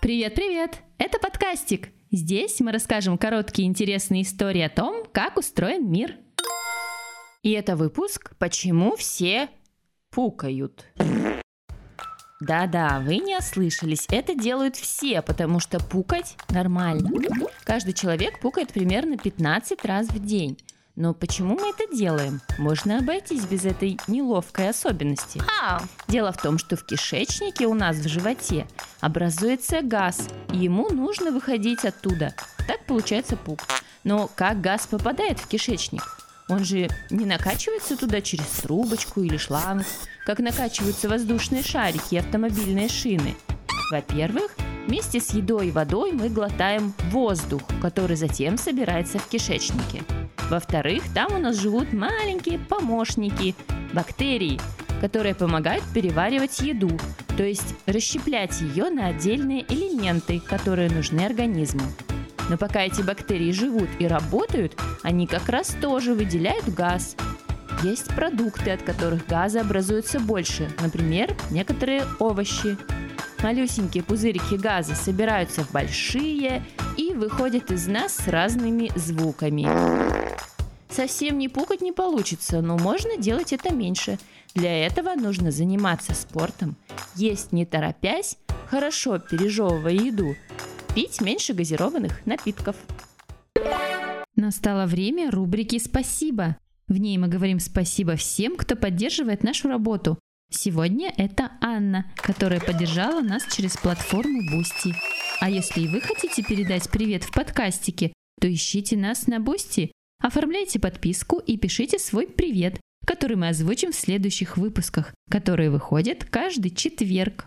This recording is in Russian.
Привет-привет! Это подкастик. Здесь мы расскажем короткие интересные истории о том, как устроен мир. И это выпуск «Почему все пукают». Да-да, вы не ослышались, это делают все, потому что пукать нормально. Каждый человек пукает примерно 15 раз в день. Но почему мы это делаем? Можно обойтись без этой неловкой особенности. Дело в том, что в кишечнике у нас в животе образуется газ, и ему нужно выходить оттуда. Так получается пук. Но как газ попадает в кишечник? Он же не накачивается туда через трубочку или шланг, как накачиваются воздушные шарики и автомобильные шины. Во-первых, вместе с едой и водой мы глотаем воздух, который затем собирается в кишечнике. Во-вторых, там у нас живут маленькие помощники, бактерии, которые помогают переваривать еду, то есть расщеплять ее на отдельные элементы, которые нужны организму. Но пока эти бактерии живут и работают, они как раз тоже выделяют газ. Есть продукты, от которых газа образуется больше, например, некоторые овощи. Малюсенькие пузырики газа собираются в большие и выходят из нас с разными звуками. Совсем не пукать не получится, но можно делать это меньше. Для этого нужно заниматься спортом, есть не торопясь, хорошо пережевывая еду, пить меньше газированных напитков. Настало время рубрики «Спасибо». В ней мы говорим спасибо всем, кто поддерживает нашу работу. Сегодня это Анна, которая поддержала нас через платформу Boosty. А если и вы хотите передать привет в подкастике, то ищите нас на Boosty. Оформляйте подписку и пишите свой привет, который мы озвучим в следующих выпусках, которые выходят каждый четверг.